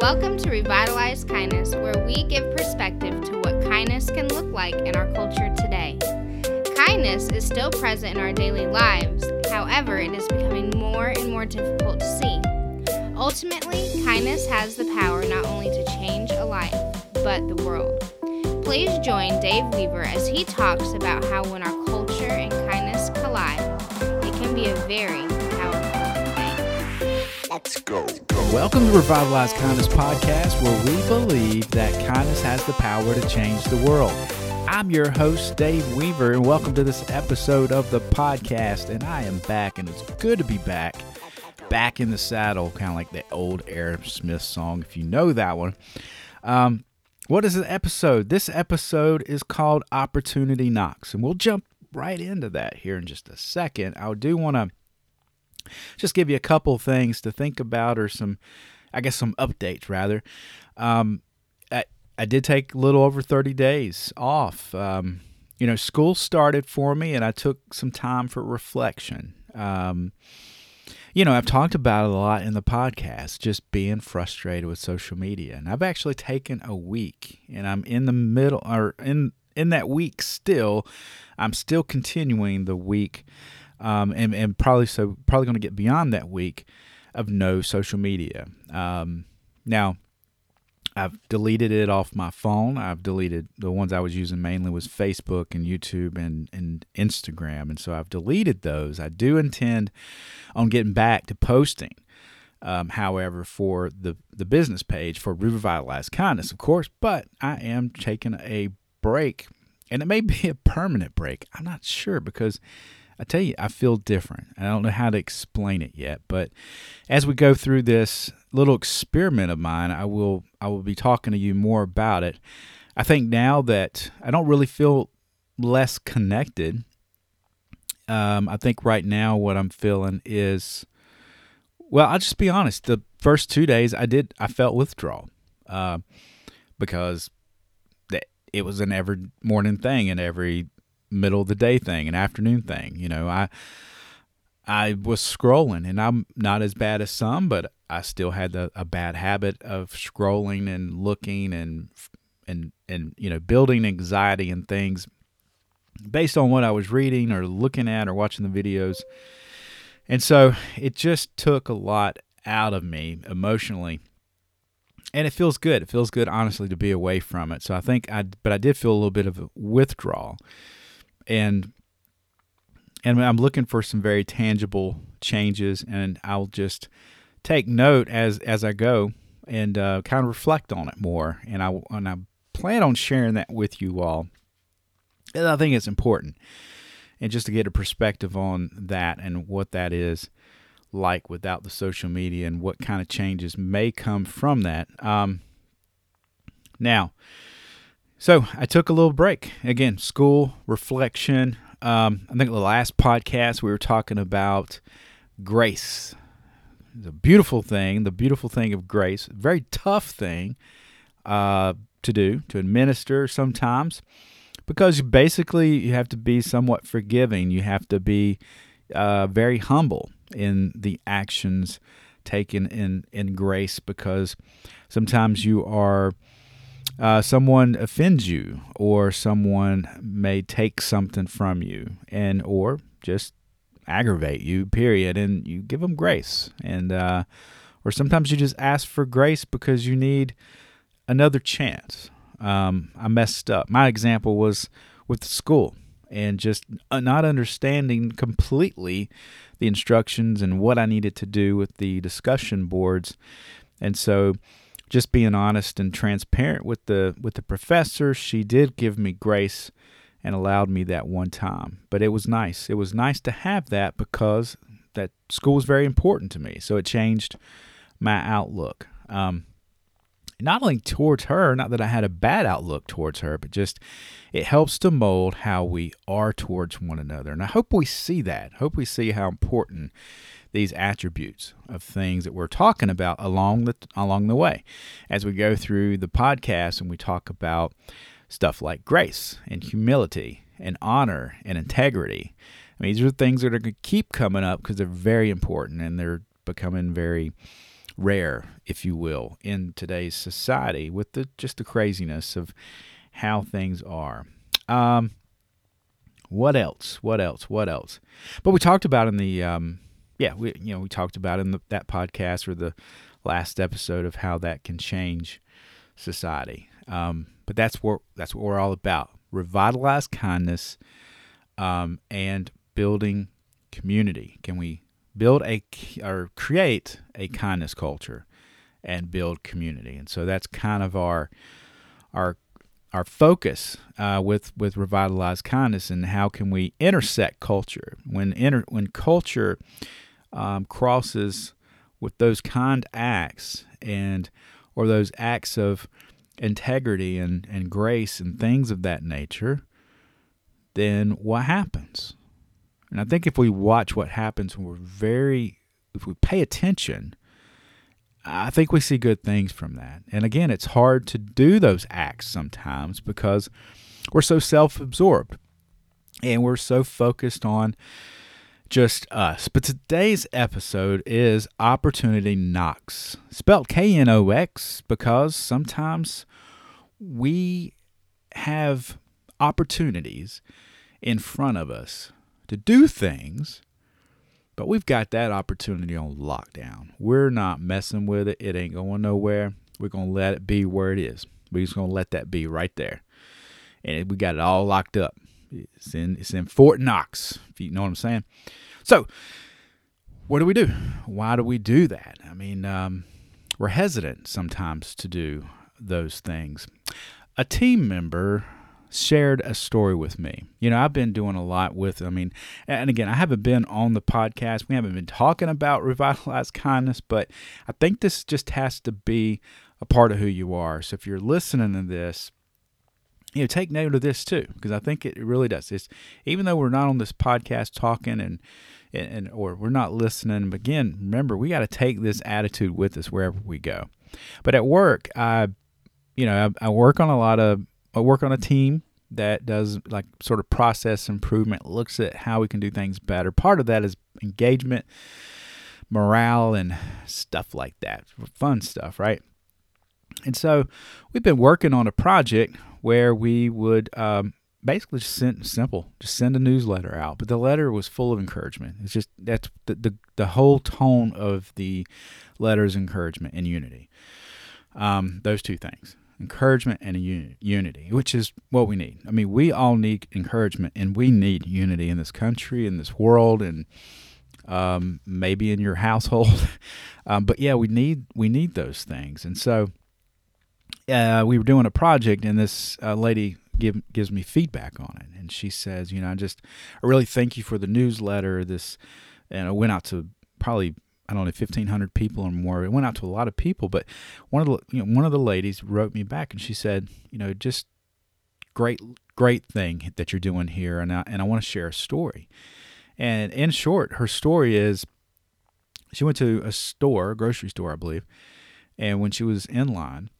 Welcome to Revitalize Kindness, where we give perspective to what kindness can look like in our culture today. Kindness is still present in our daily lives, however, it is becoming more and more difficult to see. Ultimately, kindness has the power not only to change a life, but the world. Please join Dave Weaver as he talks about how when our culture and kindness collide, it can be a very. Let's go. Welcome to Revitalize Kindness Podcast, where we believe that kindness has the power to change the world. I'm your host, Dave Weaver, and welcome to this episode of the podcast. And I am back, and it's good to be back. Back in the saddle, kind of like the old Aerosmith song, if you know that one. Um, what is the episode? This episode is called Opportunity Knocks, and we'll jump right into that here in just a second. I do want to just give you a couple things to think about or some i guess some updates rather. Um, I, I did take a little over 30 days off. Um, you know school started for me and i took some time for reflection. Um, you know i've talked about it a lot in the podcast just being frustrated with social media. And i've actually taken a week and i'm in the middle or in in that week still i'm still continuing the week um, and, and probably so probably going to get beyond that week of no social media. Um, now, I've deleted it off my phone. I've deleted the ones I was using mainly was Facebook and YouTube and, and Instagram, and so I've deleted those. I do intend on getting back to posting. Um, however, for the the business page for Revitalized Kindness, of course, but I am taking a break, and it may be a permanent break. I'm not sure because I tell you, I feel different. I don't know how to explain it yet, but as we go through this little experiment of mine, I will I will be talking to you more about it. I think now that I don't really feel less connected. Um, I think right now what I'm feeling is, well, I'll just be honest. The first two days I did I felt withdrawal uh, because it was an every morning thing and every middle of the day thing, an afternoon thing. You know, I I was scrolling, and I'm not as bad as some, but I still had a, a bad habit of scrolling and looking and and and you know building anxiety and things based on what I was reading or looking at or watching the videos. And so it just took a lot out of me emotionally. And it feels good. It feels good, honestly, to be away from it. So I think I, but I did feel a little bit of withdrawal and and I'm looking for some very tangible changes, and I'll just take note as as I go and uh, kind of reflect on it more. And I and I plan on sharing that with you all. And I think it's important, and just to get a perspective on that and what that is like without the social media and what kind of changes may come from that. Um, now, so I took a little break. Again, school, reflection. Um, I think the last podcast we were talking about grace. A beautiful thing, the beautiful thing of grace. Very tough thing uh, to do, to administer sometimes, because basically you have to be somewhat forgiving. You have to be uh, very humble in the actions taken in, in grace because sometimes you are uh, someone offends you or someone may take something from you and or just aggravate you period and you give them grace. And uh, or sometimes you just ask for grace because you need another chance. Um, i messed up. My example was with school and just uh, not understanding completely the instructions and what i needed to do with the discussion boards. And so just being honest and transparent with the with the professor, she did give me grace and allowed me that one time. But it was nice. It was nice to have that because that school was very important to me. So it changed my outlook. Um, not only towards her, not that I had a bad outlook towards her, but just it helps to mold how we are towards one another. And I hope we see that. Hope we see how important these attributes of things that we're talking about along the along the way as we go through the podcast and we talk about stuff like grace and humility and honor and integrity. I mean, these are things that are going to keep coming up because they're very important and they're becoming very rare, if you will, in today's society with the just the craziness of how things are. Um, what else? What else? What else? But we talked about in the um, yeah, we you know we talked about in the, that podcast or the last episode of how that can change society. Um, but that's what that's what we're all about: revitalize kindness um, and building community. Can we build a or create a kindness culture and build community? And so that's kind of our our our focus uh, with with revitalized kindness and how can we intersect culture when inter, when culture um, crosses with those kind acts and or those acts of integrity and, and grace and things of that nature, then what happens? And I think if we watch what happens when we're very, if we pay attention, I think we see good things from that. And again, it's hard to do those acts sometimes because we're so self absorbed and we're so focused on just us. But today's episode is Opportunity Knocks, spelled K N O X, because sometimes we have opportunities in front of us to do things, but we've got that opportunity on lockdown. We're not messing with it. It ain't going nowhere. We're going to let it be where it is. We're just going to let that be right there. And we got it all locked up. It's in it's in Fort Knox, if you know what I'm saying. So, what do we do? Why do we do that? I mean, um, we're hesitant sometimes to do those things. A team member shared a story with me. You know, I've been doing a lot with, I mean, and again, I haven't been on the podcast. We haven't been talking about revitalized kindness, but I think this just has to be a part of who you are. So if you're listening to this, you know, take note of this too, because I think it really does. It's even though we're not on this podcast talking and and or we're not listening. Again, remember we got to take this attitude with us wherever we go. But at work, I, you know, I, I work on a lot of I work on a team that does like sort of process improvement, looks at how we can do things better. Part of that is engagement, morale, and stuff like that. Fun stuff, right? And so we've been working on a project where we would um, basically just send simple, just send a newsletter out. But the letter was full of encouragement. It's just that's the the, the whole tone of the letter is encouragement and unity. Um, those two things encouragement and unity, which is what we need. I mean, we all need encouragement and we need unity in this country, in this world, and um, maybe in your household. um, but yeah, we need we need those things. And so uh, we were doing a project, and this uh, lady give, gives me feedback on it, and she says, you know, I just I really thank you for the newsletter. This and I went out to probably I don't know, fifteen hundred people or more. It went out to a lot of people, but one of the you know one of the ladies wrote me back and she said, you know, just great great thing that you're doing here, and I, and I want to share a story. And in short, her story is she went to a store, a grocery store, I believe, and when she was in line,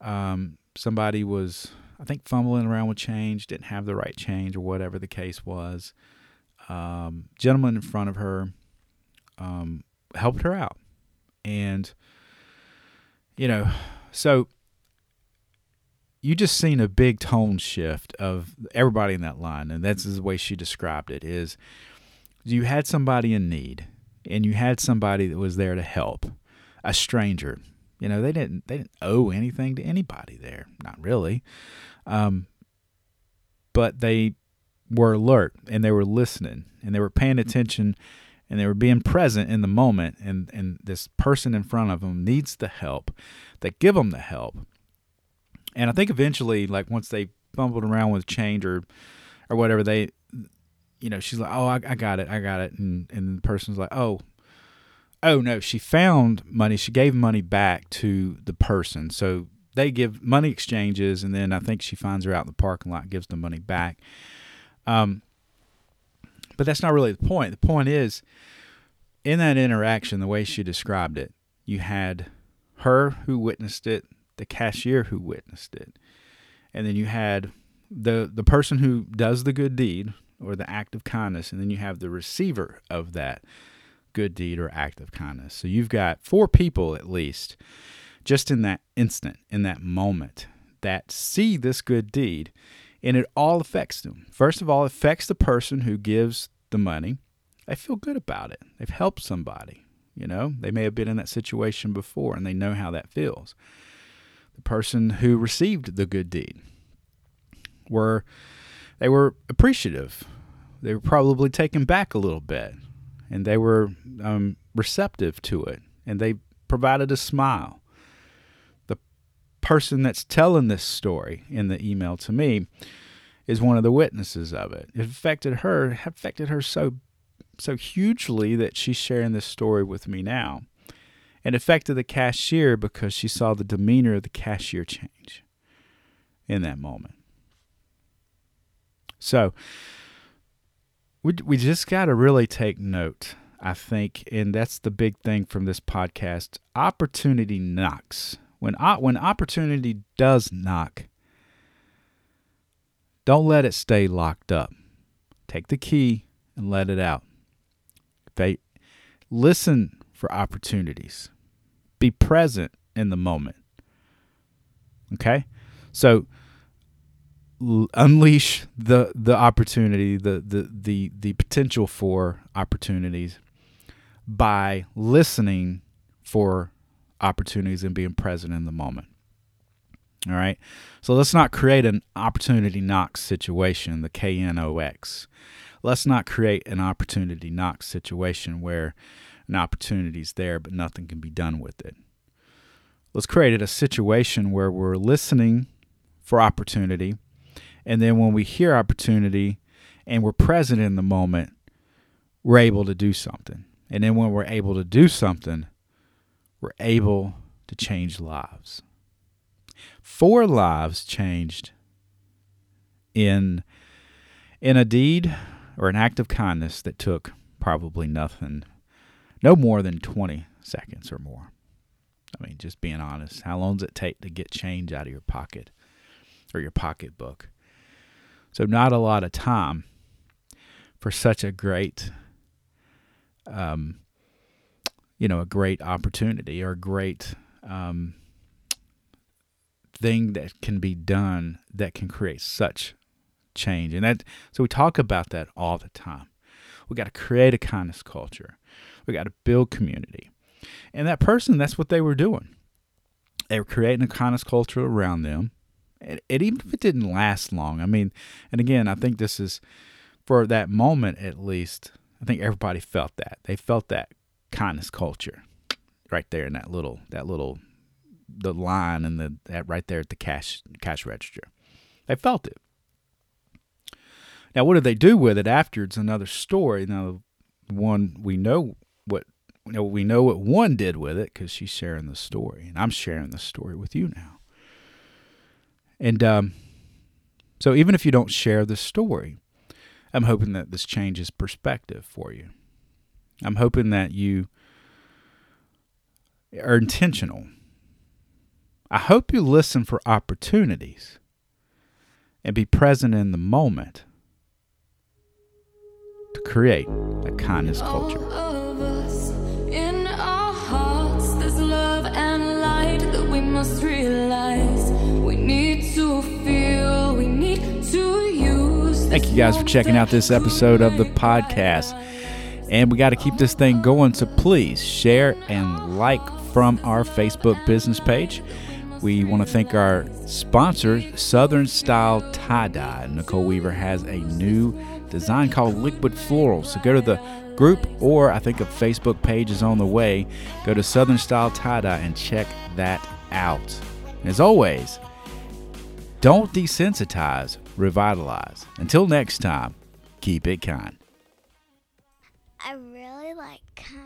um, somebody was I think fumbling around with change, didn't have the right change or whatever the case was. Um, gentleman in front of her um, helped her out. And, you know, so you just seen a big tone shift of everybody in that line. And that's the way she described it is you had somebody in need and you had somebody that was there to help a stranger. You know, they didn't they didn't owe anything to anybody there, not really. Um, but they were alert and they were listening and they were paying attention and they were being present in the moment and and this person in front of them needs the help. They give them the help. And i think eventually like once they fumbled around with change or or whatever they you know she's like oh i, I got it i got it. And and the person's like oh oh no she found money she gave money back to the person. So they give money exchanges and then i think she finds her out in the parking lot gives the money back. Um but that's not really the point. The point is, in that interaction, the way she described it, you had her who witnessed it, the cashier who witnessed it, and then you had the the person who does the good deed or the act of kindness, and then you have the receiver of that good deed or act of kindness. So you've got four people at least, just in that instant, in that moment, that see this good deed, and it all affects them. First of all, it affects the person who gives the money. They feel good about it. They've helped somebody. You know, they may have been in that situation before and they know how that feels. The person who received the good deed were they were appreciative. They were probably taken back a little bit, and they were um, receptive to it, and they provided a smile. The person that's telling this story in the email to me is one of the witnesses of it. It affected her, affected her so so hugely that she's sharing this story with me now. It affected the cashier because she saw the demeanor of the cashier change in that moment. So we just got to really take note, I think, and that's the big thing from this podcast. Opportunity knocks. When when opportunity does knock, don't let it stay locked up. Take the key and let it out. They listen for opportunities. Be present in the moment. Okay? So unleash the the opportunity, the the the the potential for opportunities by listening for opportunities and being present in the moment. All right. So let's not create an opportunity knock situation, the KNOX. Let's not create an opportunity knock situation where an opportunity is there but nothing can be done with it. Let's create a situation where we're listening for opportunity and then when we hear opportunity and we're present in the moment, we're able to do something. And then when we're able to do something, we're able to change lives. Four lives changed in in a deed or an act of kindness that took probably nothing, no more than 20 seconds or more. I mean, just being honest, how long does it take to get change out of your pocket or your pocketbook? So, not a lot of time for such a great, um, you know, a great opportunity or a great um, thing that can be done that can create such change. And that, so we talk about that all the time. We got to create a kindness culture. We got to build community. And that person, that's what they were doing. They were creating a kindness culture around them it, it, even if it didn't last long. I mean, and again, I think this is for that moment at least. I think everybody felt that they felt that kindness culture right there in that little that little the line and the that right there at the cash cash register. They felt it. Now, what did they do with it after? It's another story. Now, one we know what you know, we know what one did with it because she's sharing the story, and I'm sharing the story with you now. And um, so, even if you don't share the story, I'm hoping that this changes perspective for you. I'm hoping that you are intentional. I hope you listen for opportunities and be present in the moment to create a kindness culture. must realize Thank you guys for checking out this episode of the podcast. And we got to keep this thing going, so please share and like from our Facebook business page. We want to thank our sponsor, Southern Style Tie Dye. Nicole Weaver has a new design called Liquid Floral. So go to the group, or I think a Facebook page is on the way. Go to Southern Style Tie Dye and check that out. As always, don't desensitize, revitalize. Until next time, keep it kind. I really like kind.